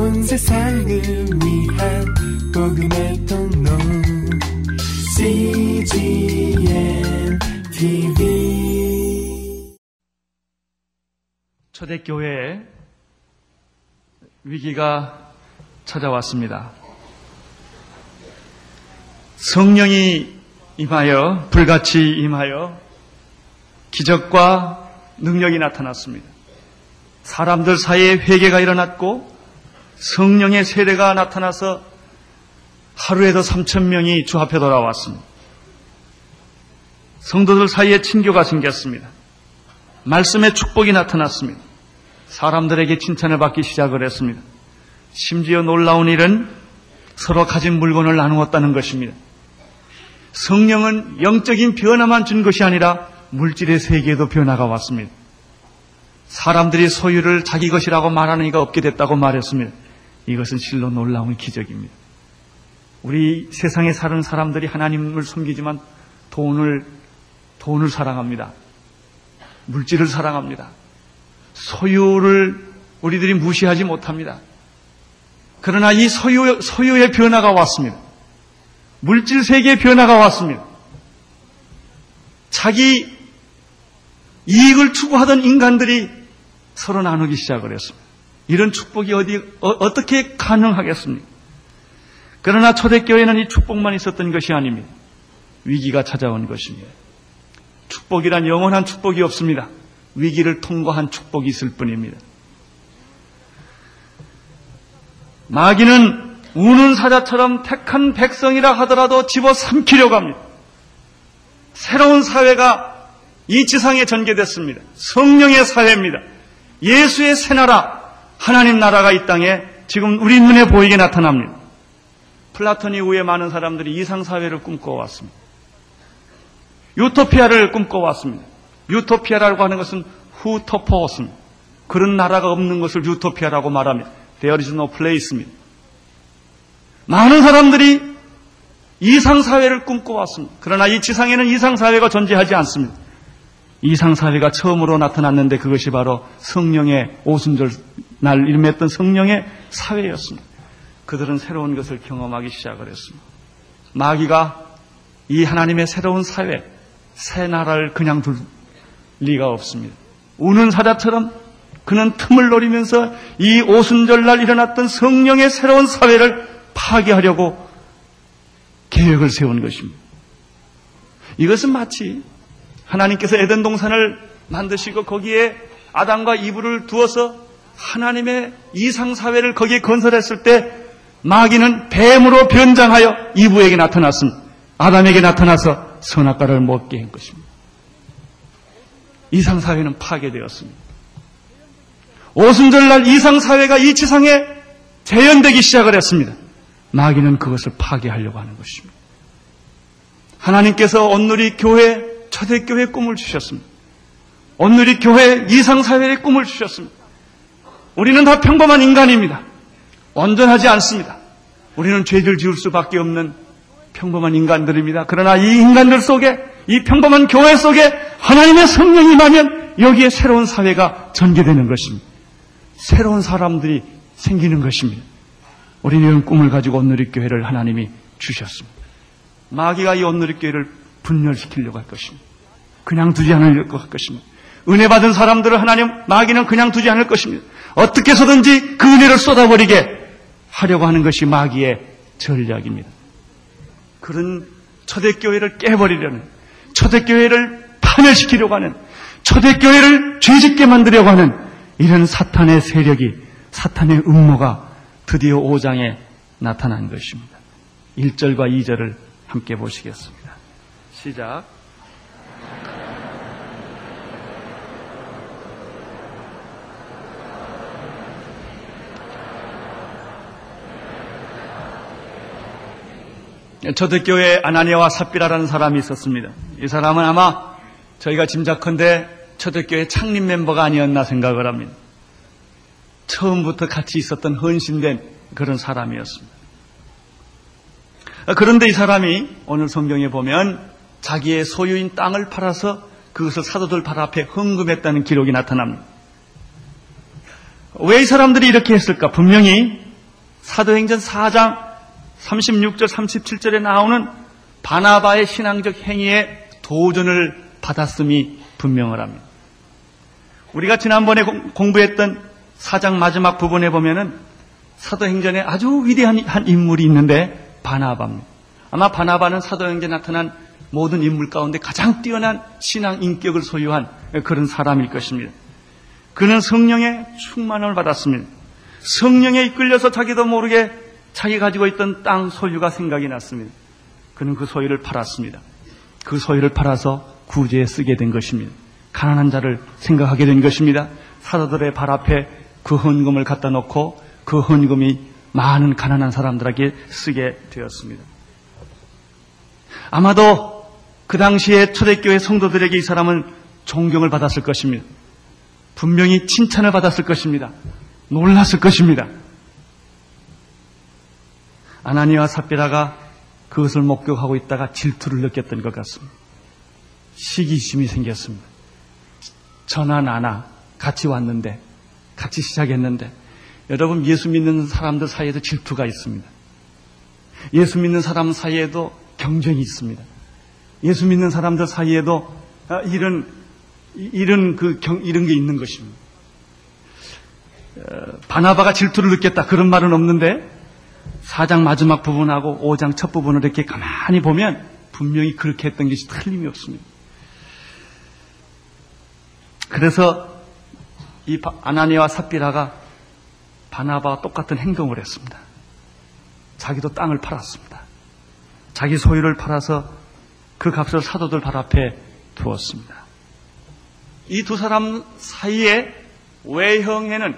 온 세상을 위한 복음의 통로 CGM TV 초대교회에 위기가 찾아왔습니다. 성령이 임하여 불같이 임하여 기적과 능력이 나타났습니다. 사람들 사이에 회개가 일어났고 성령의 세례가 나타나서 하루에도 3천 명이 주 앞에 돌아왔습니다. 성도들 사이에 친교가 생겼습니다. 말씀의 축복이 나타났습니다. 사람들에게 칭찬을 받기 시작을 했습니다. 심지어 놀라운 일은 서로 가진 물건을 나누었다는 것입니다. 성령은 영적인 변화만 준 것이 아니라 물질의 세계에도 변화가 왔습니다. 사람들이 소유를 자기 것이라고 말하는 이가 없게 됐다고 말했습니다. 이것은 실로 놀라운 기적입니다. 우리 세상에 사는 사람들이 하나님을 섬기지만 돈을, 돈을 사랑합니다. 물질을 사랑합니다. 소유를 우리들이 무시하지 못합니다. 그러나 이 소유, 소유의 변화가 왔습니다. 물질 세계의 변화가 왔습니다. 자기 이익을 추구하던 인간들이 서로 나누기 시작을 했습니다. 이런 축복이 어디, 어, 떻게 가능하겠습니까? 그러나 초대교회는 이 축복만 있었던 것이 아닙니다. 위기가 찾아온 것입니다. 축복이란 영원한 축복이 없습니다. 위기를 통과한 축복이 있을 뿐입니다. 마귀는 우는 사자처럼 택한 백성이라 하더라도 집어 삼키려고 합니다. 새로운 사회가 이 지상에 전개됐습니다. 성령의 사회입니다. 예수의 새 나라, 하나님 나라가 이 땅에 지금 우리 눈에 보이게 나타납니다. 플라톤 이후에 많은 사람들이 이상사회를 꿈꿔왔습니다. 유토피아를 꿈꿔왔습니다. 유토피아라고 하는 것은 후토퍼스입니다. 그런 나라가 없는 것을 유토피아라고 말합니다. There is no place입니다. 많은 사람들이 이상사회를 꿈꿔왔습니다. 그러나 이 지상에는 이상사회가 존재하지 않습니다. 이상사회가 처음으로 나타났는데 그것이 바로 성령의 오순절 날 일했던 성령의 사회였습니다. 그들은 새로운 것을 경험하기 시작을 했습니다. 마귀가 이 하나님의 새로운 사회, 새 나라를 그냥 둘 리가 없습니다. 우는 사자처럼 그는 틈을 노리면서 이 오순절 날 일어났던 성령의 새로운 사회를 파괴하려고 계획을 세운 것입니다. 이것은 마치 하나님께서 에덴 동산을 만드시고 거기에 아담과 이브를 두어서 하나님의 이상 사회를 거기에 건설했을 때 마귀는 뱀으로 변장하여 이브에게 나타났습니다. 아담에게 나타나서 선악과를 먹게 한 것입니다. 이상 사회는 파괴되었습니다. 오순절날 이상 사회가 이 지상에 재현되기 시작을 했습니다. 마귀는 그것을 파괴하려고 하는 것입니다. 하나님께서 온누리 교회, 초대교회 꿈을 주셨습니다. 온누리 교회 이상사회의 꿈을 주셨습니다. 우리는 다 평범한 인간입니다. 온전하지 않습니다. 우리는 죄를 지을 수밖에 없는 평범한 인간들입니다. 그러나 이 인간들 속에, 이 평범한 교회 속에 하나님의 성령이 임하면 여기에 새로운 사회가 전개되는 것입니다. 새로운 사람들이 생기는 것입니다. 우리는 꿈을 가지고 온누리 교회를 하나님이 주셨습니다. 마귀가 이 온누리 교회를 분열시키려고 할 것입니다. 그냥 두지 않으려고 할 것입니다. 은혜 받은 사람들을 하나님, 마귀는 그냥 두지 않을 것입니다. 어떻게 해서든지 그 은혜를 쏟아버리게 하려고 하는 것이 마귀의 전략입니다. 그런 초대교회를 깨버리려는, 초대교회를 파멸시키려고 하는, 초대교회를 죄짓게 만들려고 하는 이런 사탄의 세력이, 사탄의 음모가 드디어 5장에 나타난 것입니다. 1절과 2절을 함께 보시겠습니다. 시작. 초대교회 아나니아와 삽비라라는 사람이 있었습니다. 이 사람은 아마 저희가 짐작컨대 초대교회 창립 멤버가 아니었나 생각을 합니다. 처음부터 같이 있었던 헌신된 그런 사람이었습니다. 그런데 이 사람이 오늘 성경에 보면 자기의 소유인 땅을 팔아서 그것을 사도들 발 앞에 헌금했다는 기록이 나타납니다. 왜 이 사람들이 이렇게 했을까? 분명히 사도행전 4장 36절 37절에 나오는 바나바의 신앙적 행위에 도전을 받았음이 분명을 합니다. 우리가 지난번에 공부했던 사장 마지막 부분에 보면은 사도행전에 아주 위대한 한 인물이 있는데 바나바입니다. 아마 바나바는 사도행전에 나타난 모든 인물 가운데 가장 뛰어난 신앙 인격을 소유한 그런 사람일 것입니다. 그는 성령의 충만을 받았습니다. 성령에 이끌려서 자기도 모르게 자기 가지고 있던 땅 소유가 생각이 났습니다. 그는 그 소유를 팔았습니다. 그 소유를 팔아서 구제에 쓰게 된 것입니다. 가난한 자를 생각하게 된 것입니다. 사도들의 발 앞에 그 헌금을 갖다 놓고 그 헌금이 많은 가난한 사람들에게 쓰게 되었습니다. 아마도 그 당시에 초대교회 성도들에게 이 사람은 존경을 받았을 것입니다. 분명히 칭찬을 받았을 것입니다. 놀랐을 것입니다. 아나니와 삽비라가 그것을 목격하고 있다가 질투를 느꼈던 것 같습니다. 시기심이 생겼습니다. 전화 나나 같이 왔는데 같이 시작했는데 여러분 예수 믿는 사람들 사이에도 질투가 있습니다. 예수 믿는 사람 사이에도 경쟁이 있습니다. 예수 믿는 사람들 사이에도 아, 이런 이런 그 경, 이런 게 있는 것입니다. 어, 바나바가 질투를 느꼈다 그런 말은 없는데 4장 마지막 부분하고 5장 첫 부분을 이렇게 가만히 보면 분명히 그렇게 했던 것이 틀림이 없습니다. 그래서 이 아나니와 삽비라가 바나바와 똑같은 행동을 했습니다. 자기도 땅을 팔았습니다. 자기 소유를 팔아서 그 값을 사도들 발 앞에 두었습니다. 이 두 사람 사이에 외형에는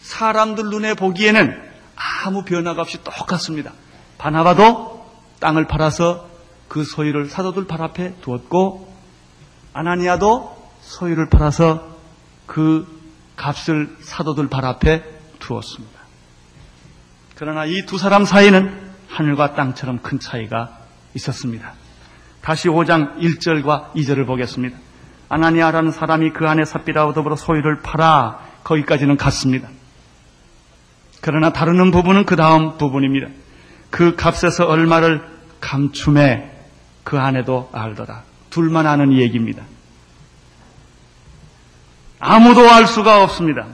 사람들 눈에 보기에는 아무 변화가 없이 똑같습니다. 바나바도 땅을 팔아서 그 소유를 사도들 발 앞에 두었고 아나니아도 소유를 팔아서 그 값을 사도들 발 앞에 두었습니다. 그러나 이 두 사람 사이는 하늘과 땅처럼 큰 차이가 있었습니다. 다시 5장 1절과 2절을 보겠습니다. 아나니아라는 사람이 그 안에 삽비라와 더불어 소유를 팔아 거기까지는 갔습니다. 그러나 다루는 부분은 그 다음 부분입니다. 그 값에서 얼마를 감춤해 그 안에도 알더라. 둘만 아는 얘기입니다. 아무도 알 수가 없습니다.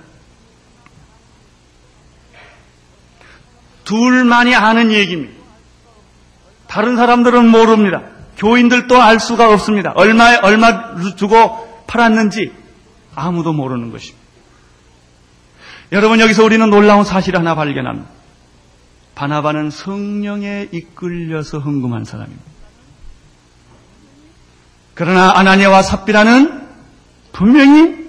둘만이 아는 얘기입니다. 다른 사람들은 모릅니다. 교인들도 알 수가 없습니다. 얼마, 얼마 주고 팔았는지 아무도 모르는 것입니다. 여러분 여기서 우리는 놀라운 사실 하나 발견합니다. 바나바는 성령에 이끌려서 흥금한 사람입니다. 그러나 아나니아와 삽비라는 분명히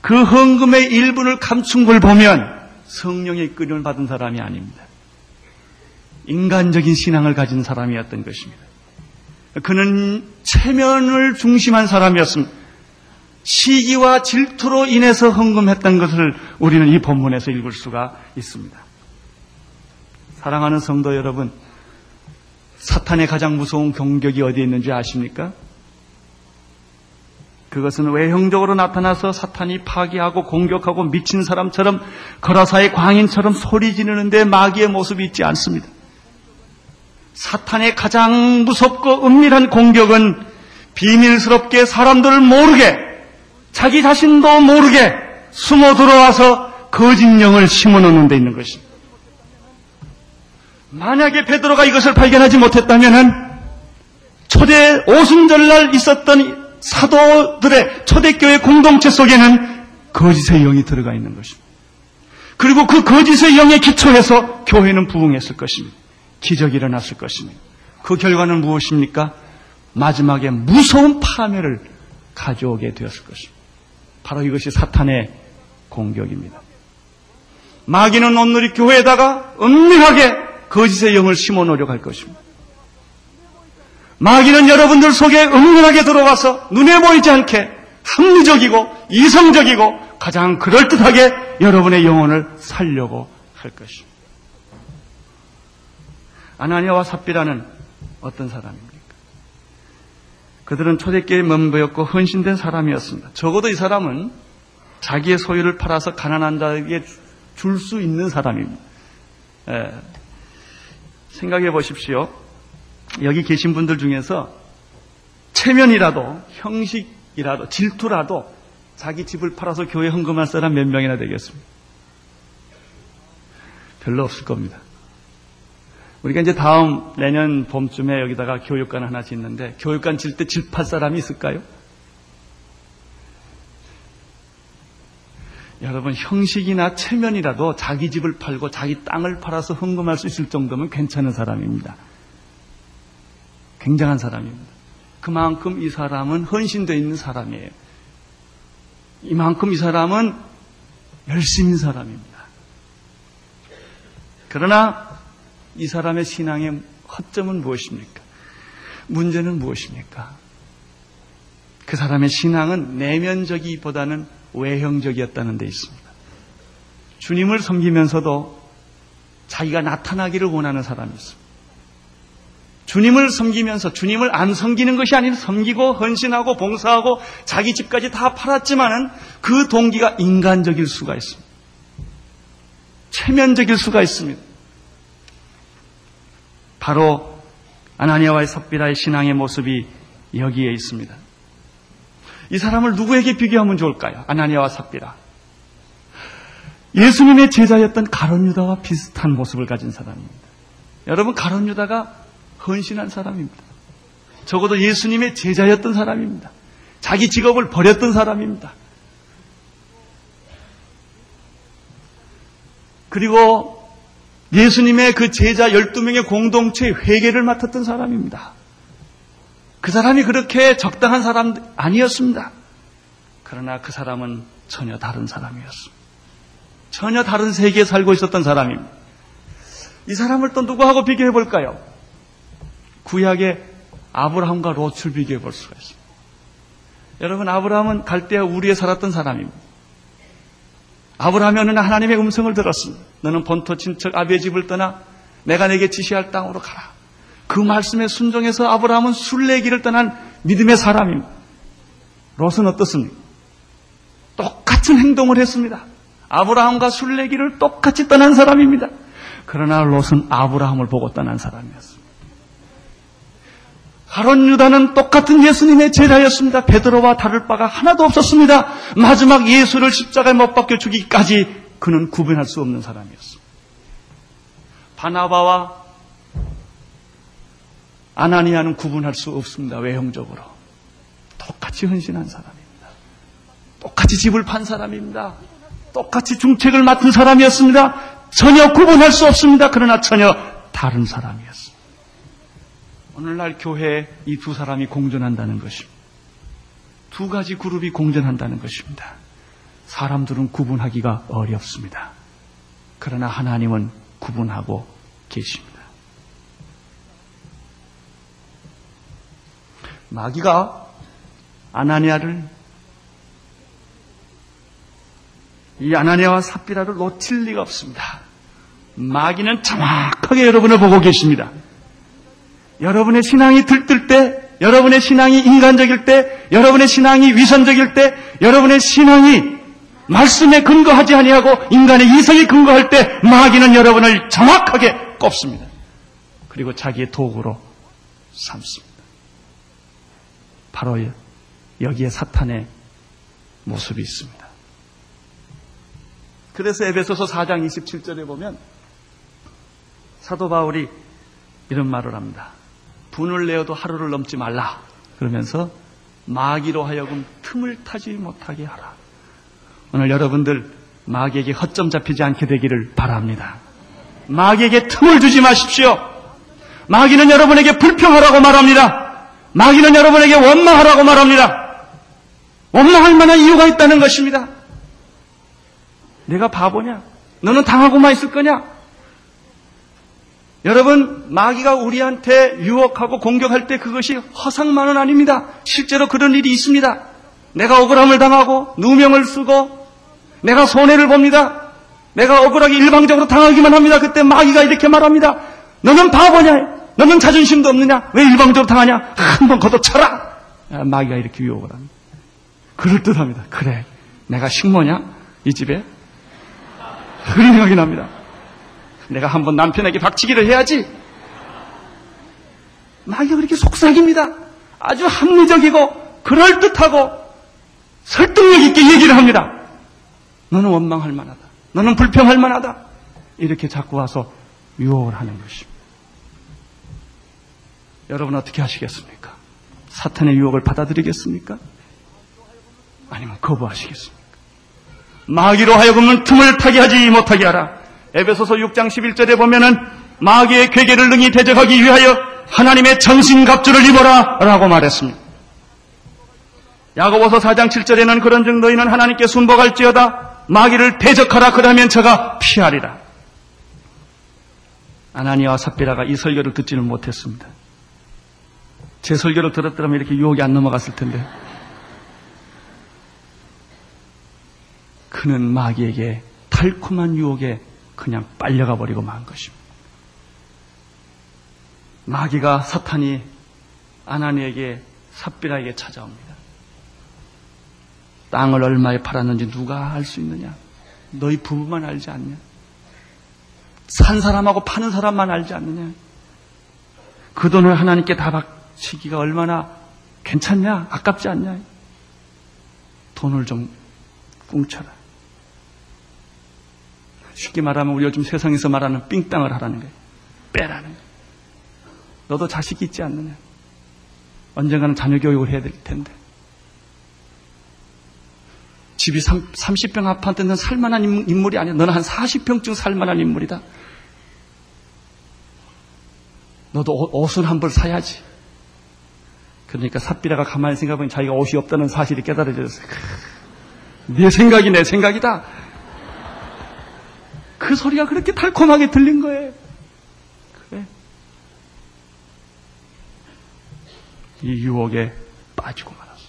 그 헌금의 일부를 감춘 걸 보면 성령의 이끌림을 받은 사람이 아닙니다. 인간적인 신앙을 가진 사람이었던 것입니다. 그는 체면을 중심한 사람이었습니다. 시기와 질투로 인해서 헌금했던 것을 우리는 이 본문에서 읽을 수가 있습니다. 사랑하는 성도 여러분, 사탄의 가장 무서운 공격이 어디에 있는지 아십니까? 그것은 외형적으로 나타나서 사탄이 파괴하고 공격하고 미친 사람처럼 거라사의 광인처럼 소리 지르는데 마귀의 모습이 있지 않습니다. 사탄의 가장 무섭고 은밀한 공격은 비밀스럽게 사람들을 모르게 자기 자신도 모르게 숨어 들어와서 거짓 영을 심어 놓는 데 있는 것입니다. 만약에 베드로가 이것을 발견하지 못했다면 초대 오순절날 있었던 사도들의 초대교회 공동체 속에는 거짓의 영이 들어가 있는 것입니다. 그리고 그 거짓의 영에 기초해서 교회는 부흥했을 것입니다. 기적이 일어났을 것입니다. 그 결과는 무엇입니까? 마지막에 무서운 파멸을 가져오게 되었을 것입니다. 바로 이것이 사탄의 공격입니다. 마귀는 오늘이 교회에다가 은밀하게 거짓의 영을 심어 놓으려고 할 것입니다. 마귀는 여러분들 속에 은밀하게 들어와서 눈에 보이지 않게 합리적이고 이성적이고 가장 그럴듯하게 여러분의 영혼을 살려고 할 것입니다. 아나니아와 삽비라는 어떤 사람입니까? 그들은 초대교회 멤버였고 헌신된 사람이었습니다. 적어도 이 사람은 자기의 소유를 팔아서 가난한 자에게 줄 수 있는 사람입니다. 에, 생각해 보십시오. 여기 계신 분들 중에서 체면이라도 형식이라도 질투라도 자기 집을 팔아서 교회 헌금할 사람 몇 명이나 되겠습니까? 별로 없을 겁니다. 우리가 이제 다음 내년 봄쯤에 여기다가 교육관 하나 짓는데 교육관 질 때 질팔 사람이 있을까요? 여러분 형식이나 체면이라도 자기 집을 팔고 자기 땅을 팔아서 헌금할 수 있을 정도면 괜찮은 사람입니다. 굉장한 사람입니다. 그만큼 이 사람은 헌신되어 있는 사람이에요. 이만큼 이 사람은 열심인 사람입니다. 그러나 이 사람의 신앙의 허점은 무엇입니까? 문제는 무엇입니까? 그 사람의 신앙은 내면적이보다는 외형적이었다는 데 있습니다. 주님을 섬기면서도 자기가 나타나기를 원하는 사람이 있습니다. 주님을 섬기면서 주님을 안 섬기는 것이 아니라 섬기고 헌신하고 봉사하고 자기 집까지 다 팔았지만은 그 동기가 인간적일 수가 있습니다. 체면적일 수가 있습니다. 바로 아나니아와의 섭비라의 신앙의 모습이 여기에 있습니다. 이 사람을 누구에게 비교하면 좋을까요? 아나니아와 삽비라. 예수님의 제자였던 가론 유다와 비슷한 모습을 가진 사람입니다. 여러분 가론 유다가 헌신한 사람입니다. 적어도 예수님의 제자였던 사람입니다. 자기 직업을 버렸던 사람입니다. 그리고 예수님의 그 제자 12명의 공동체 회계를 맡았던 사람입니다. 그 사람이 그렇게 적당한 사람 아니었습니다. 그러나 그 사람은 전혀 다른 사람이었습니다. 전혀 다른 세계에 살고 있었던 사람입니다. 이 사람을 또 누구하고 비교해 볼까요? 구약의 아브라함과 롯을 비교해 볼 수가 있습니다. 여러분, 아브라함은 갈대아 우리에 살았던 사람입니다. 날 하나님의 음성을 들었습니다. 너는 본토 친척 아비의 집을 떠나 내가 내게 지시할 땅으로 가라. 그 말씀에 순종해서 아브라함은 순례길을 떠난 믿음의 사람입니다. 롯은 어떻습니까? 똑같은 행동을 했습니다. 아브라함과 순례길을 똑같이 떠난 사람입니다. 그러나 롯은 아브라함을 보고 떠난 사람이었습니다. 가론 유다는 똑같은 예수님의 제자였습니다. 베드로와 다를 바가 하나도 없었습니다. 마지막 예수를 십자가에 못 박혀 죽이기까지 그는 구분할 수 없는 사람이었습니다. 바나바와 아나니아는 구분할 수 없습니다. 외형적으로. 똑같이 헌신한 사람입니다. 똑같이 집을 판 사람입니다. 똑같이 중책을 맡은 사람이었습니다. 전혀 구분할 수 없습니다. 그러나 전혀 다른 사람이었습니다. 오늘날 교회에 이 두 사람이 공존한다는 것입니다. 두 가지 그룹이 공존한다는 것입니다. 사람들은 구분하기가 어렵습니다. 그러나 하나님은 구분하고 계십니다. 마귀가 아나니아를 이 아나니아와 삽비라를 놓칠 리가 없습니다. 마귀는 정확하게 여러분을 보고 계십니다. 여러분의 신앙이 들뜰 때, 여러분의 신앙이 인간적일 때, 여러분의 신앙이 위선적일 때, 여러분의 신앙이 말씀에 근거하지 아니하고 인간의 이성에 근거할 때 마귀는 여러분을 정확하게 꼽습니다. 그리고 자기의 도구로 삼습니다. 바로 여기에 사탄의 모습이 있습니다. 그래서 에베소서 4장 27절에 보면 사도 바울이 이런 말을 합니다. 분을 내어도 하루를 넘지 말라. 그러면서 마귀로 하여금 틈을 타지 못하게 하라. 오늘 여러분들 마귀에게 허점 잡히지 않게 되기를 바랍니다. 마귀에게 틈을 주지 마십시오. 마귀는 여러분에게 불평하라고 말합니다. 마귀는 여러분에게 원망하라고 말합니다. 원망할 만한 이유가 있다는 것입니다. 내가 바보냐? 너는 당하고만 있을 거냐? 여러분, 마귀가 우리한테 유혹하고 공격할 때 그것이 허상만은 아닙니다. 실제로 그런 일이 있습니다. 내가 억울함을 당하고 누명을 쓰고 내가 손해를 봅니다. 내가 억울하게 일방적으로 당하기만 합니다. 그때 마귀가 이렇게 말합니다. 너는 바보냐? 너는 자존심도 없느냐? 왜 일방적으로 당하냐? 한 번 걷어쳐라! 아, 마귀가 이렇게 유혹을 합니다. 그럴듯 합니다. 그래. 내가 식모냐? 이 집에? 그런 생각이 납니다. 내가 한번 남편에게 박치기를 해야지. 마귀가 그렇게 속삭입니다. 아주 합리적이고 그럴듯하고 설득력 있게 얘기를 합니다. 너는 원망할 만하다. 너는 불평할 만하다. 이렇게 자꾸 와서 유혹을 하는 것입니다. 여러분 어떻게 하시겠습니까? 사탄의 유혹을 받아들이겠습니까? 아니면 거부하시겠습니까? 마귀로 하여금은 틈을 타게 하지 못하게 하라. 에베소서 6장 11절에 보면은 마귀의 괴계를 능히 대적하기 위하여 하나님의 정신갑주를 입어라 라고 말했습니다. 야고보서 4장 7절에는 그런 즉 너희는 하나님께 순복할지어다 마귀를 대적하라 그러면 저가 피하리라. 아나니아와 삽비라가 이 설교를 듣지는 못했습니다. 제 설교를 들었더라면 이렇게 유혹이 안 넘어갔을 텐데. 그는 마귀에게 달콤한 유혹에 그냥 빨려가 버리고 만 것입니다. 마귀가 사탄이 아나니에게 삽비라에게 찾아옵니다. 땅을 얼마에 팔았는지 누가 알 수 있느냐? 너희 부부만 알지 않냐? 산 사람하고 파는 사람만 알지 않느냐? 그 돈을 하나님께 다 바치기가 얼마나 괜찮냐? 아깝지 않냐? 돈을 좀 꿍쳐라. 쉽게 말하면 우리 요즘 세상에서 말하는 삥땅을 하라는 거예요. 빼라는 거예요. 너도 자식이 있지 않느냐? 언젠가는 자녀 교육을 해야 될 텐데. 집이 30평 아파트는 살만한 인물이 아니야. 너는 한 40평쯤 살만한 인물이다. 너도 옷을 한벌 사야지. 그러니까 삽비라가 가만히 생각해보니 자기가 옷이 없다는 사실이 깨달아졌어요. 내 생각이 내 생각이다. 그 소리가 그렇게 달콤하게 들린 거예요. 그래. 이 유혹에 빠지고 말았어.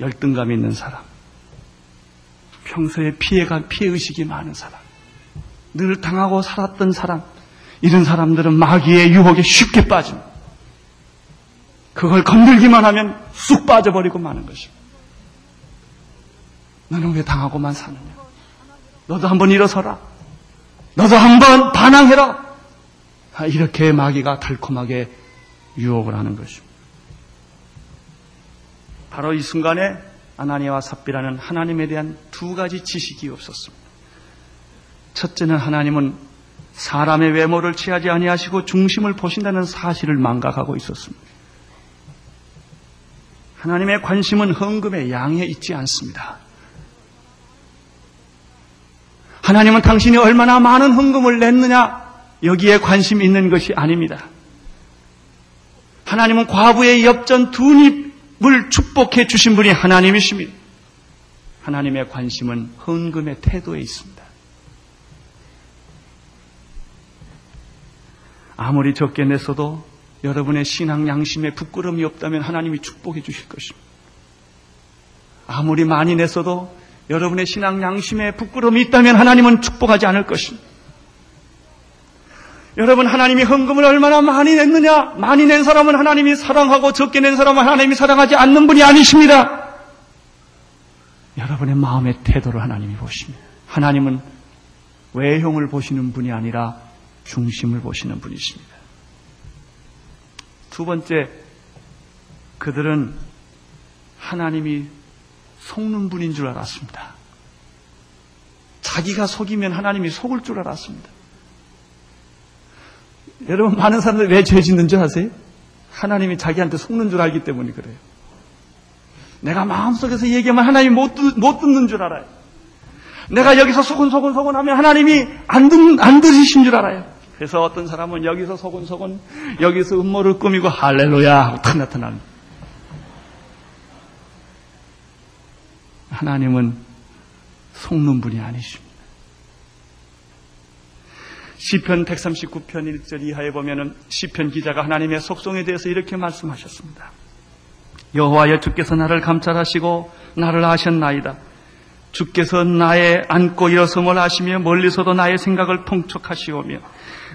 열등감 있는 사람. 평소에 피해가, 피해 의식이 많은 사람. 늘 당하고 살았던 사람. 이런 사람들은 마귀의 유혹에 쉽게 빠집니다. 그걸 건들기만 하면 쑥 빠져버리고 마는 것입니다. 너는 왜 당하고만 사느냐? 너도 한번 일어서라. 너도 한번 반항해라. 아, 이렇게 마귀가 달콤하게 유혹을 하는 것입니다. 바로 이 순간에 아나니아와 삽비라는 하나님에 대한 두 가지 지식이 없었습니다. 첫째는 하나님은 사람의 외모를 취하지 아니하시고 중심을 보신다는 사실을 망각하고 있었습니다. 하나님의 관심은 헌금의 양에 있지 않습니다. 하나님은 당신이 얼마나 많은 헌금을 냈느냐 여기에 관심 있는 것이 아닙니다. 하나님은 과부의 엽전 두 입을 축복해 주신 분이 하나님이십니다. 하나님의 관심은 헌금의 태도에 있습니다. 아무리 적게 냈어도 여러분의 신앙 양심에 부끄러움이 없다면 하나님이 축복해 주실 것입니다. 아무리 많이 냈어도 여러분의 신앙 양심에 부끄러움이 있다면 하나님은 축복하지 않을 것입니다. 여러분 하나님이 헌금을 얼마나 많이 냈느냐? 많이 낸 사람은 하나님이 사랑하고 적게 낸 사람은 하나님이 사랑하지 않는 분이 아니십니다. 여러분의 마음의 태도를 하나님이 보십니다. 하나님은 외형을 보시는 분이 아니라 중심을 보시는 분이십니다. 두 번째, 그들은 하나님이 속는 분인 줄 알았습니다. 자기가 속이면 하나님이 속을 줄 알았습니다. 여러분, 많은 사람들이 왜 죄 짓는 줄 아세요? 하나님이 자기한테 속는 줄 알기 때문에 그래요. 내가 마음속에서 얘기하면 하나님이 못, 듣, 못 듣는 줄 알아요. 내가 여기서 소곤소곤 소곤 하면 하나님이 안, 듣, 안 들으신 줄 알아요. 그래서 어떤 사람은 여기서 소곤소곤, 여기서 음모를 꾸미고 할렐루야 하고 탁 나타납니다. 하나님은 속는 분이 아니십니다. 시편 139편 1절 이하에 보면은 시편 기자가 하나님의 속성에 대해서 이렇게 말씀하셨습니다. 여호와여 주께서 나를 감찰하시고 나를 아셨나이다. 주께서 나의 앉고 일어섬을 아시며 멀리서도 나의 생각을 통촉하시오며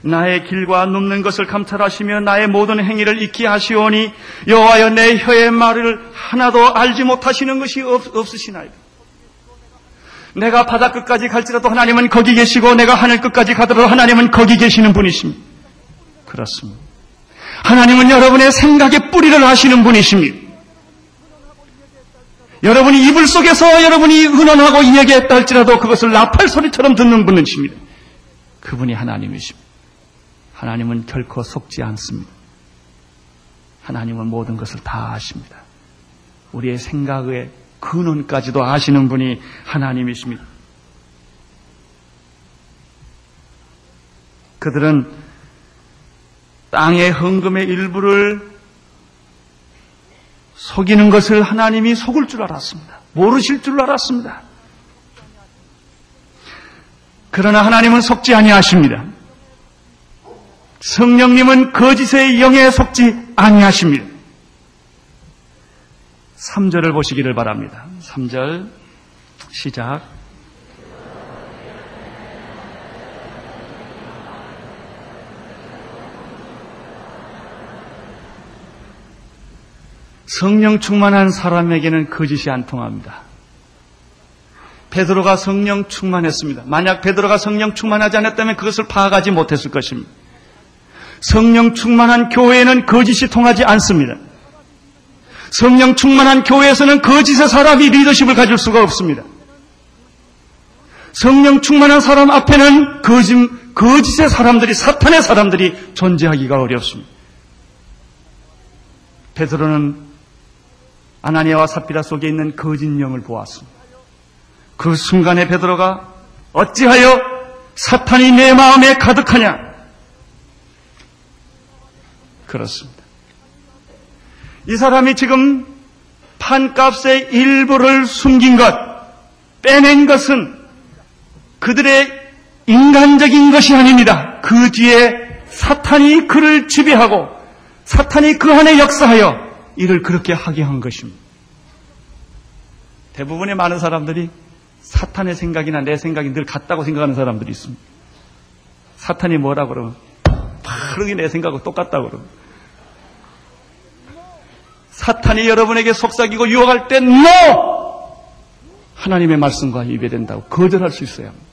나의 길과 눕는 것을 감찰하시며 나의 모든 행위를 익히 하시오니 여호와여 내 혀의 말을 하나도 알지 못하시는 것이 없, 없으시나이다. 내가 바다 끝까지 갈지라도 하나님은 거기 계시고 내가 하늘 끝까지 가더라도 하나님은 거기 계시는 분이십니다. 그렇습니다. 하나님은 여러분의 생각의 뿌리를 아시는 분이십니다. 여러분이 이불 속에서 여러분이 은원하고 이야기했다 할지라도 그것을 나팔 소리처럼 듣는 분이십니다. 그분이 하나님이십니다. 하나님은 결코 속지 않습니다. 하나님은 모든 것을 다 아십니다. 우리의 생각의 근원까지도 아시는 분이 하나님이십니다. 그들은 땅의 헌금의 일부를 속이는 것을 하나님이 속을 줄 알았습니다. 모르실 줄 알았습니다. 그러나 하나님은 속지 아니하십니다. 성령님은 거짓의 영에 속지 아니하십니다. 3절을 보시기를 바랍니다. 3절 시작. 성령 충만한 사람에게는 거짓이 안 통합니다. 베드로가 성령 충만했습니다. 만약 베드로가 성령 충만하지 않았다면 그것을 파악하지 못했을 것입니다. 성령 충만한 교회에는 거짓이 통하지 않습니다. 성령 충만한 교회에서는 거짓의 사람이 리더십을 가질 수가 없습니다. 성령 충만한 사람 앞에는 거짓, 거짓의 사람들이, 사탄의 사람들이 존재하기가 어렵습니다. 베드로는 아나니아와 사피라 속에 있는 거짓 영을 보았습니다. 그 순간에 베드로가 어찌하여 사탄이 내 마음에 가득하냐? 그렇습니다. 이 사람이 지금 판값의 일부를 숨긴 것, 빼낸 것은 그들의 인간적인 것이 아닙니다. 그 뒤에 사탄이 그를 지배하고 사탄이 그 안에 역사하여 일을 그렇게 하게 한 것입니다. 대부분의 많은 사람들이 사탄의 생각이나 내 생각이 늘 같다고 생각하는 사람들이 있습니다. 사탄이 뭐라 그러면 바로 내 생각하고 똑같다고 그러면 사탄이 여러분에게 속삭이고 유혹할 때 NO! 하나님의 말씀과 입에 된다고 거절할 수 있어야 합니다.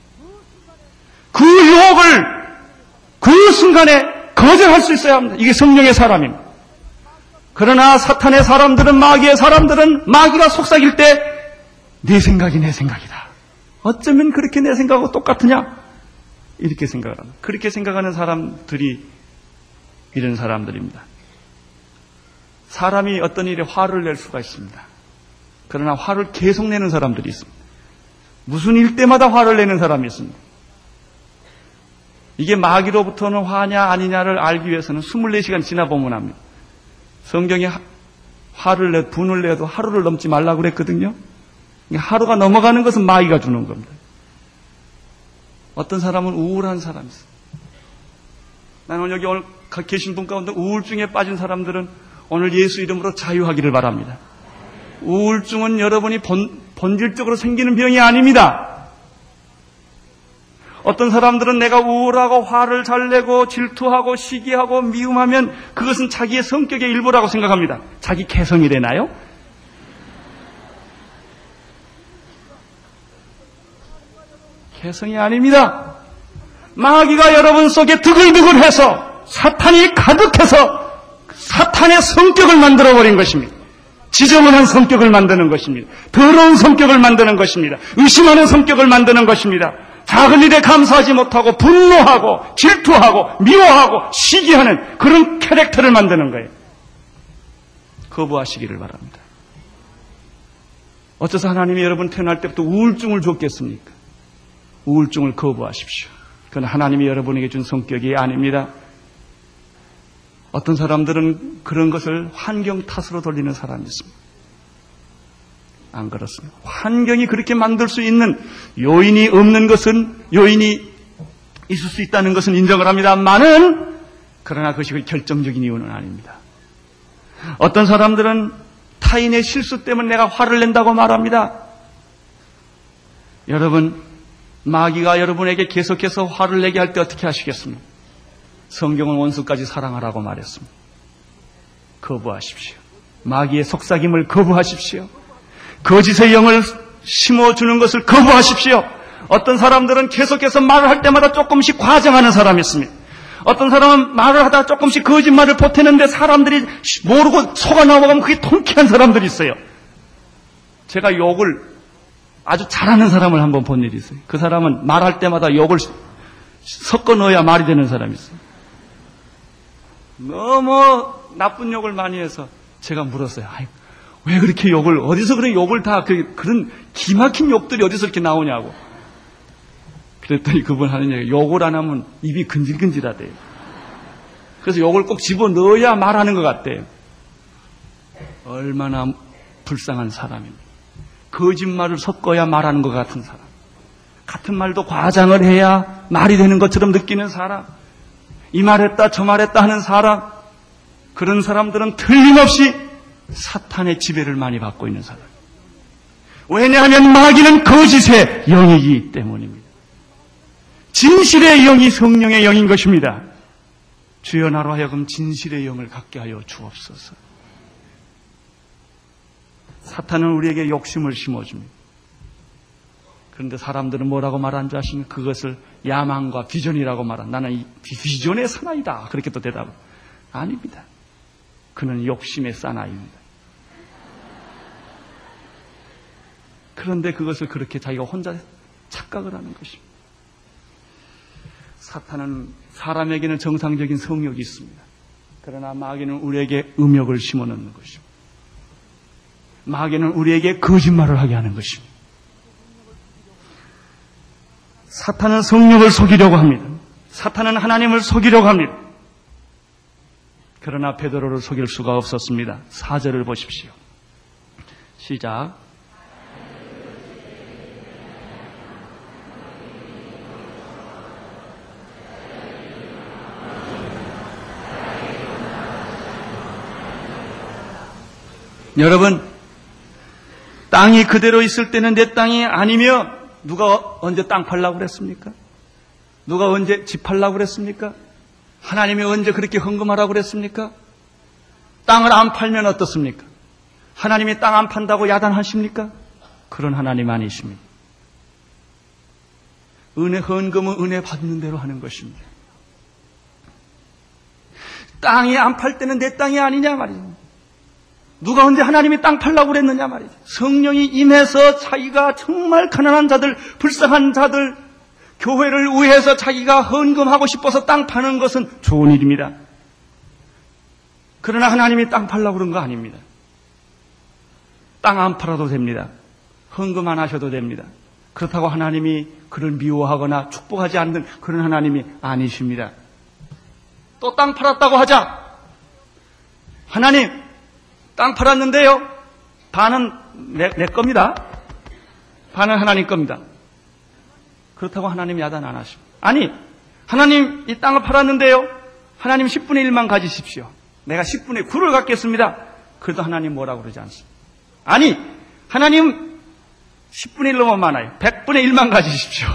그 유혹을 그 순간에 거절할 수 있어야 합니다. 이게 성령의 사람입니다. 그러나 사탄의 사람들은 마귀의 사람들은 마귀가 속삭일 때내 생각이 내 생각이다. 어쩌면 그렇게 내 생각하고 똑같으냐? 이렇게 생각을 합니다. 그렇게 생각하는 사람들이 이런 사람들입니다. 사람이 어떤 일에 화를 낼 수가 있습니다. 그러나 화를 계속 내는 사람들이 있습니다. 무슨 일 때마다 화를 내는 사람이 있습니다. 이게 마귀로부터는 화냐 아니냐를 알기 위해서는 24시간 지나보면 합니다. 성경에 화를 내, 분을 내도 하루를 넘지 말라고 그랬거든요. 하루가 넘어가는 것은 마귀가 주는 겁니다. 어떤 사람은 우울한 사람이 있어요. 나는 여기 오늘 계신 분 가운데 우울증에 빠진 사람들은 오늘 예수 이름으로 자유하기를 바랍니다. 우울증은 여러분이 본, 본질적으로 생기는 병이 아닙니다. 어떤 사람들은 내가 우울하고 화를 잘 내고 질투하고 시기하고 미움하면 그것은 자기의 성격의 일부라고 생각합니다. 자기 개성이 되나요? 개성이 아닙니다. 마귀가 여러분 속에 드글드글해서 사탄이 가득해서 사탄의 성격을 만들어버린 것입니다. 지저분한 성격을 만드는 것입니다. 더러운 성격을 만드는 것입니다. 의심하는 성격을 만드는 것입니다. 작은 일에 감사하지 못하고 분노하고 질투하고 미워하고 시기하는 그런 캐릭터를 만드는 거예요. 거부하시기를 바랍니다. 어째서 하나님이 여러분 태어날 때부터 우울증을 줬겠습니까? 우울증을 거부하십시오. 그건 하나님이 여러분에게 준 성격이 아닙니다. 어떤 사람들은 그런 것을 환경 탓으로 돌리는 사람이 있습니다. 안 그렇습니다. 환경이 그렇게 만들 수 있는 요인이 없는 것은 요인이 있을 수 있다는 것은 인정을 합니다만은 그러나 그것이 결정적인 이유는 아닙니다. 어떤 사람들은 타인의 실수 때문에 내가 화를 낸다고 말합니다. 여러분, 마귀가 여러분에게 계속해서 화를 내게 할 때 어떻게 하시겠습니까? 성경은 원수까지 사랑하라고 말했습니다. 거부하십시오. 마귀의 속삭임을 거부하십시오. 거짓의 영을 심어주는 것을 거부하십시오. 어떤 사람들은 계속해서 말을 할 때마다 조금씩 과장하는 사람이 있습니다. 어떤 사람은 말을 하다 조금씩 거짓말을 보태는데 사람들이 모르고 속아 넘어가면 그게 통쾌한 사람들이 있어요. 제가 욕을 아주 잘하는 사람을 한번 본 일이 있어요. 그 사람은 말할 때마다 욕을 섞어 넣어야 말이 되는 사람이 있어요. 너무 나쁜 욕을 많이 해서 제가 물었어요. 아이, 왜 그렇게 욕을, 어디서 그런 욕을 다, 그, 그런 기막힌 욕들이 어디서 이렇게 나오냐고. 그랬더니 그분 하는 얘기, 욕을 안 하면 입이 근질근질하대요. 그래서 욕을 꼭 집어 넣어야 말하는 것 같대요. 얼마나 불쌍한 사람입니다. 거짓말을 섞어야 말하는 것 같은 사람. 같은 말도 과장을 해야 말이 되는 것처럼 느끼는 사람. 이 말했다, 저 말했다 하는 사람. 그런 사람들은 틀림없이 사탄의 지배를 많이 받고 있는 사람. 왜냐하면 마귀는 거짓의 영이기 때문입니다. 진실의 영이 성령의 영인 것입니다. 주여 나로 하여금 진실의 영을 갖게 하여 주옵소서. 사탄은 우리에게 욕심을 심어줍니다. 그런데 사람들은 뭐라고 말한 줄 아십니까? 그것을 야망과 비전이라고 말한. 나는 이 비전의 사나이다. 그렇게 또 대답을. 아닙니다. 그는 욕심의 사나이입니다. 그런데 그것을 그렇게 자기가 혼자 착각을 하는 것입니다. 사탄은 사람에게는 정상적인 성욕이 있습니다. 그러나 마귀는 우리에게 음욕을 심어 넣는 것입니다. 마귀는 우리에게 거짓말을 하게 하는 것입니다. 사탄은 성령을 속이려고 합니다. 사탄은 하나님을 속이려고 합니다. 그러나 베드로를 속일 수가 없었습니다. 사절을 보십시오. 시작. 여러분, 땅이 그대로 있을 때는 내 땅이 아니며 누가 언제 땅 팔라고 그랬습니까? 누가 언제 집 팔라고 그랬습니까? 하나님이 언제 그렇게 헌금하라고 그랬습니까? 땅을 안 팔면 어떻습니까? 하나님이 땅 안 판다고 야단하십니까? 그런 하나님 아니십니다. 은혜 헌금은 은혜 받는 대로 하는 것입니다. 땅이 안 팔 때는 내 땅이 아니냐 말이죠. 누가 언제 하나님이 땅 팔라고 그랬느냐 말이죠. 성령이 임해서 자기가 정말 가난한 자들, 불쌍한 자들, 교회를 위해서 자기가 헌금하고 싶어서 땅 파는 것은 좋은 일입니다. 그러나 하나님이 땅 팔라고 그런 거 아닙니다. 땅 안 팔아도 됩니다. 헌금 안 하셔도 됩니다. 그렇다고 하나님이 그를 미워하거나 축복하지 않는 그런 하나님이 아니십니다. 또 땅 팔았다고 하자. 하나님, 땅 팔았는데요. 반은 내, 내 겁니다. 반은 하나님 겁니다. 그렇다고 하나님 야단 안 하십니다. 아니, 하나님 이 땅을 팔았는데요. 하나님 10분의 1만 가지십시오. 내가 10분의 9를 갖겠습니다. 그래도 하나님 뭐라고 그러지 않습니다. 아니, 하나님 10분의 1로만 많아요. 100분의 1만 가지십시오.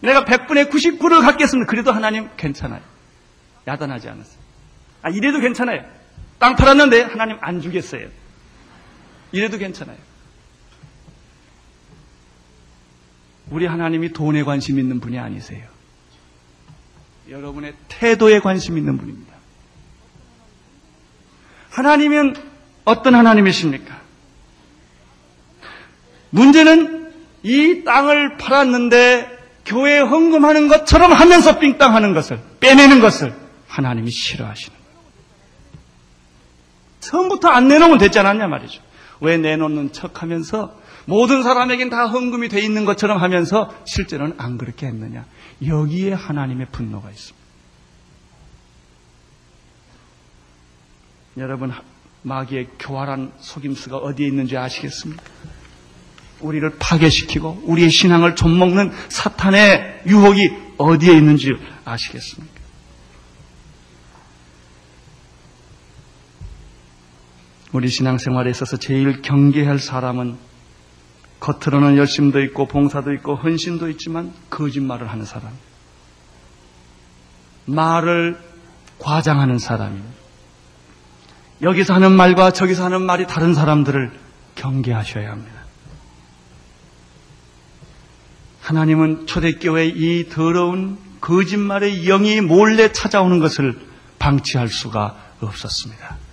내가 100분의 99를 갖겠습니다. 그래도 하나님 괜찮아요. 야단하지 않았어요. 아, 이래도 괜찮아요. 땅 팔았는데 하나님 안 주겠어요. 이래도 괜찮아요. 우리 하나님이 돈에 관심 있는 분이 아니세요. 여러분의 태도에 관심 있는 분입니다. 하나님은 어떤 하나님이십니까? 문제는 이 땅을 팔았는데 교회에 헌금하는 것처럼 하면서 삥땅 하는 것을, 빼내는 것을 하나님이 싫어하시는. 처음부터 안 내놓으면 됐지 않았냐 말이죠. 왜 내놓는 척 하면서 모든 사람에겐 다 헌금이 돼 있는 것처럼 하면서 실제로는 안 그렇게 했느냐. 여기에 하나님의 분노가 있습니다. 여러분, 마귀의 교활한 속임수가 어디에 있는지 아시겠습니까? 우리를 파괴시키고 우리의 신앙을 좀먹는 사탄의 유혹이 어디에 있는지 아시겠습니까? 우리 신앙생활에 있어서 제일 경계할 사람은 겉으로는 열심도 있고 봉사도 있고 헌신도 있지만 거짓말을 하는 사람. 말을 과장하는 사람입니다. 여기서 하는 말과 저기서 하는 말이 다른 사람들을 경계하셔야 합니다. 하나님은 초대교회 이 더러운 거짓말의 영이 몰래 찾아오는 것을 방치할 수가 없었습니다.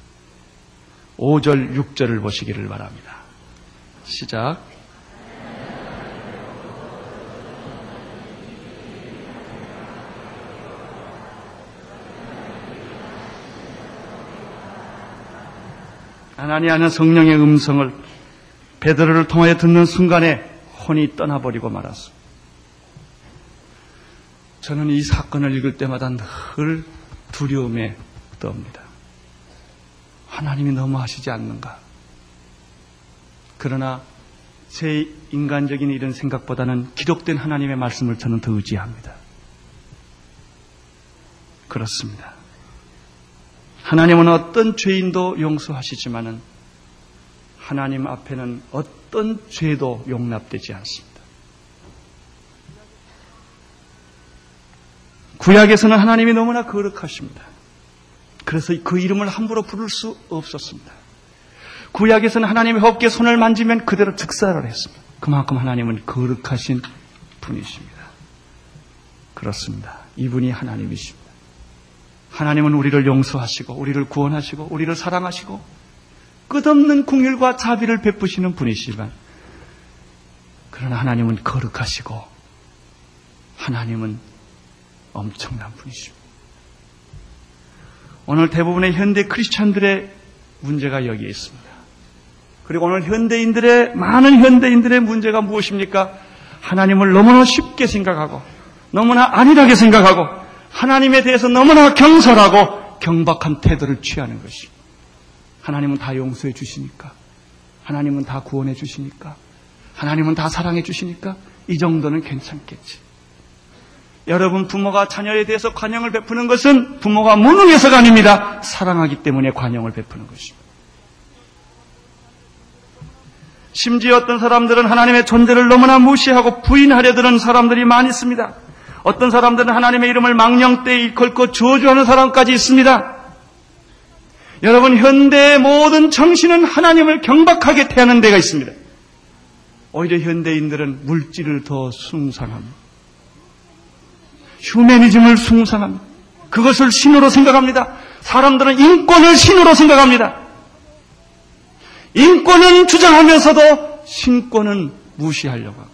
5절, 6절을 보시기를 바랍니다. 시작. 아나니아는 성령의 음성을 베드로를 통하여 듣는 순간에 혼이 떠나버리고 말았습니다. 저는 이 사건을 읽을 때마다 늘 두려움에 떠옵니다. 하나님이 너무하시지 않는가? 그러나 제 인간적인 이런 생각보다는 기록된 하나님의 말씀을 저는 더 의지합니다. 그렇습니다. 하나님은 어떤 죄인도 용서하시지만은 하나님 앞에는 어떤 죄도 용납되지 않습니다. 구약에서는 하나님이 너무나 거룩하십니다. 그래서 그 이름을 함부로 부를 수 없었습니다. 구약에서는 하나님의 어깨 손을 만지면 그대로 즉사를 했습니다. 그만큼 하나님은 거룩하신 분이십니다. 그렇습니다. 이분이 하나님이십니다. 하나님은 우리를 용서하시고 우리를 구원하시고 우리를 사랑하시고 끝없는 궁율과 자비를 베푸시는 분이시지만 그러나 하나님은 거룩하시고 하나님은 엄청난 분이십니다. 오늘 대부분의 현대 크리스찬들의 문제가 여기에 있습니다. 그리고 오늘 현대인들의 많은 현대인들의 문제가 무엇입니까? 하나님을 너무나 쉽게 생각하고 너무나 안일하게 생각하고 하나님에 대해서 너무나 경솔하고 경박한 태도를 취하는 것이. 하나님은 다 용서해 주시니까. 하나님은 다 구원해 주시니까. 하나님은 다 사랑해 주시니까. 이 정도는 괜찮겠지. 여러분 부모가 자녀에 대해서 관용을 베푸는 것은 부모가 무능해서가 아닙니다. 사랑하기 때문에 관용을 베푸는 것입니다. 심지어 어떤 사람들은 하나님의 존재를 너무나 무시하고 부인하려 드는 사람들이 많이 있습니다. 어떤 사람들은 하나님의 이름을 망령때에 걸고 저주하는 사람까지 있습니다. 여러분, 현대의 모든 정신은 하나님을 경박하게 태하는 데가 있습니다. 오히려 현대인들은 물질을 더 숭상합니다. 휴메니즘을 숭상합니다. 그것을 신으로 생각합니다. 사람들은 인권을 신으로 생각합니다. 인권은 주장하면서도 신권은 무시하려고 합니다.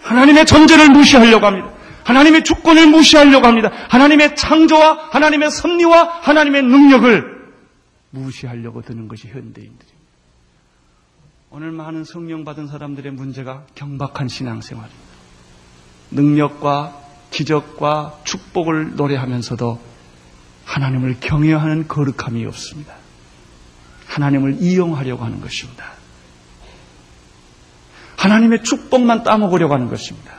하나님의 존재를 무시하려고 합니다. 하나님의 주권을 무시하려고 합니다. 하나님의 창조와 하나님의 섭리와 하나님의 능력을 무시하려고 드는 것이 현대인들입니다. 오늘 많은 성령 받은 사람들의 문제가 경박한 신앙생활입니다. 능력과 기적과 축복을 노래하면서도 하나님을 경외하는 거룩함이 없습니다. 하나님을 이용하려고 하는 것입니다. 하나님의 축복만 따먹으려고 하는 것입니다.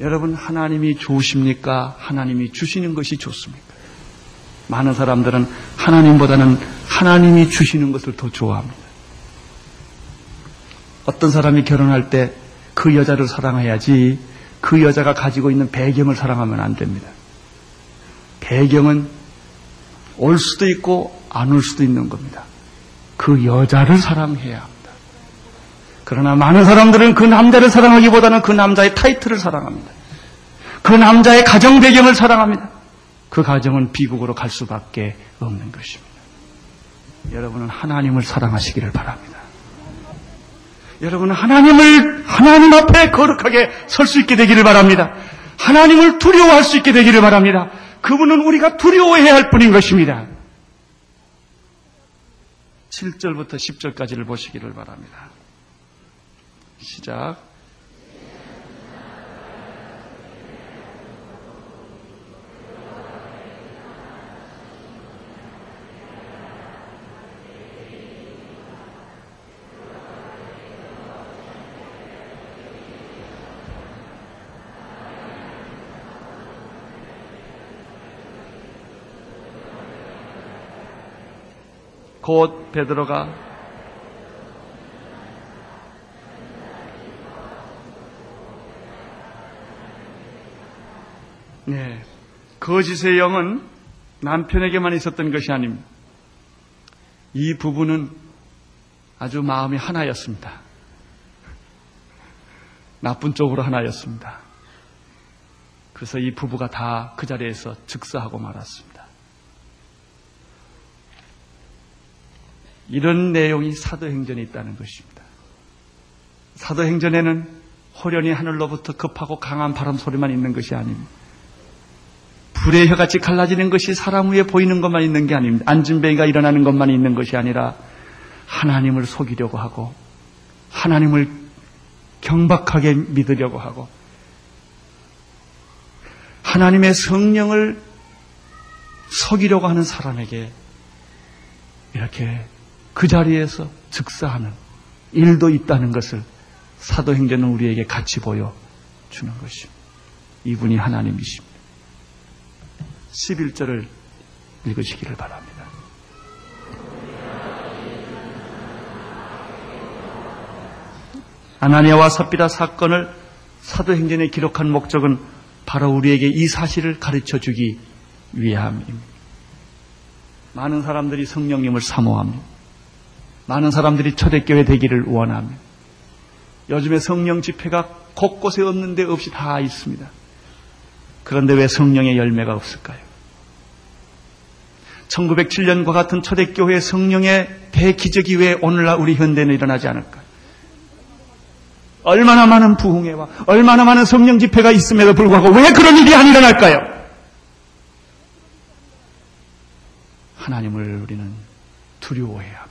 여러분, 하나님이 좋으십니까? 하나님이 주시는 것이 좋습니까? 많은 사람들은 하나님보다는 하나님이 주시는 것을 더 좋아합니다. 어떤 사람이 결혼할 때 그 여자를 사랑해야지 그 여자가 가지고 있는 배경을 사랑하면 안 됩니다. 배경은 올 수도 있고 안 올 수도 있는 겁니다. 그 여자를 사랑해야 그러나 많은 사람들은 그 남자를 사랑하기보다는 그 남자의 타이틀을 사랑합니다. 그 남자의 가정 배경을 사랑합니다. 그 가정은 비극으로 갈 수밖에 없는 것입니다. 여러분은 하나님을 사랑하시기를 바랍니다. 여러분은 하나님을 하나님 앞에 거룩하게 설 수 있게 되기를 바랍니다. 하나님을 두려워할 수 있게 되기를 바랍니다. 그분은 우리가 두려워해야 할 뿐인 것입니다. 7절부터 10절까지를 보시기를 바랍니다. 시작. 곧 베드로가 네. 거짓의 영은 남편에게만 있었던 것이 아닙니다. 이 부부는 아주 마음이 하나였습니다. 나쁜 쪽으로 하나였습니다. 그래서 이 부부가 다 그 자리에서 즉사하고 말았습니다. 이런 내용이 사도행전에 있다는 것입니다. 사도행전에는 호련히 하늘로부터 급하고 강한 바람 소리만 있는 것이 아닙니다. 불의 혀같이 갈라지는 것이 사람 위에 보이는 것만 있는 게 아닙니다. 안진뱅이가 일어나는 것만 있는 것이 아니라 하나님을 속이려고 하고 하나님을 경박하게 믿으려고 하고 하나님의 성령을 속이려고 하는 사람에게 이렇게 그 자리에서 즉사하는 일도 있다는 것을 사도행전은 우리에게 같이 보여주는 것입니다. 이분이 하나님이십니다. 11절을 읽으시기를 바랍니다. 아나니아와 삽비라 사건을 사도행전에 기록한 목적은 바로 우리에게 이 사실을 가르쳐 주기 위함입니다. 많은 사람들이 성령님을 사모합니다. 많은 사람들이 초대교회 되기를 원합니다. 요즘에 성령 집회가 곳곳에 없는 데 없이 다 있습니다. 그런데 왜 성령의 열매가 없을까요? 1907년과 같은 초대교회 성령의 대기적이 왜 오늘날 우리 현대는 일어나지 않을까? 얼마나 많은 부흥회와 얼마나 많은 성령 집회가 있음에도 불구하고 왜 그런 일이 안 일어날까요? 하나님을 우리는 두려워해야.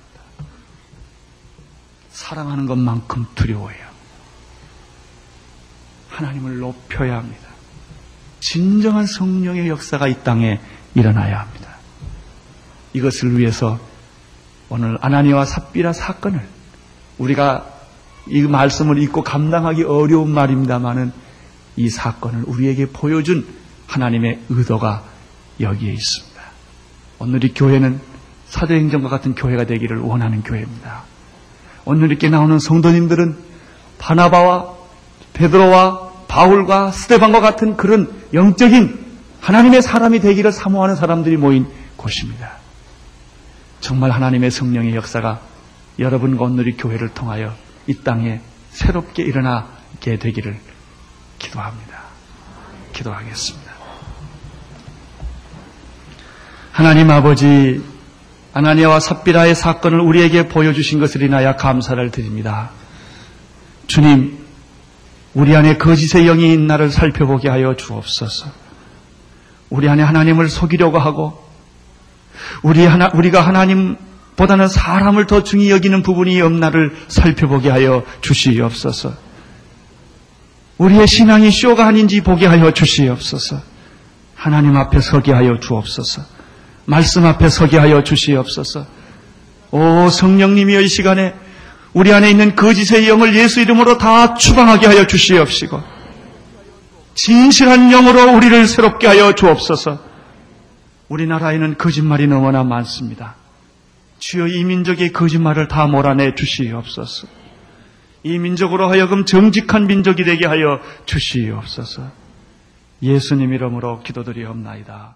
사랑하는 것만큼 두려워해야 합니다. 하나님을 높여야 합니다. 진정한 성령의 역사가 이 땅에 일어나야 합니다. 이것을 위해서 오늘 아나니와 삽비라 사건을 우리가 이 말씀을 읽고 감당하기 어려운 말입니다만은 이 사건을 우리에게 보여준 하나님의 의도가 여기에 있습니다. 오늘 이 교회는 사도행전과 같은 교회가 되기를 원하는 교회입니다. 오늘 이렇게 나오는 성도님들은 바나바와 베드로와 바울과 스테반과 같은 그런 영적인 하나님의 사람이 되기를 사모하는 사람들이 모인 곳입니다. 정말 하나님의 성령의 역사가 여러분과 오늘 이 교회를 통하여 이 땅에 새롭게 일어나게 되기를 기도합니다. 기도하겠습니다. 하나님 아버지, 아나니아와 삽비라의 사건을 우리에게 보여주신 것을 인하여 감사를 드립니다. 주님, 우리 안에 거짓의 영이 있는 나를 살펴보게 하여 주옵소서. 우리 안에 하나님을 속이려고 하고, 우리 하나, 우리가 하나님 보다는 사람을 더 중히 여기는 부분이 없나를 살펴보게 하여 주시옵소서. 우리의 신앙이 쇼가 아닌지 보게 하여 주시옵소서. 하나님 앞에 서게 하여 주옵소서. 말씀 앞에 서게 하여 주시옵소서. 오 성령님이여 이 시간에 우리 안에 있는 거짓의 영을 예수 이름으로 다 추방하게 하여 주시옵시고 진실한 영으로 우리를 새롭게 하여 주옵소서. 우리나라에는 거짓말이 너무나 많습니다. 주여 이 민족의 거짓말을 다 몰아내 주시옵소서. 이 민족으로 하여금 정직한 민족이 되게 하여 주시옵소서. 예수님 이름으로 기도드리옵나이다.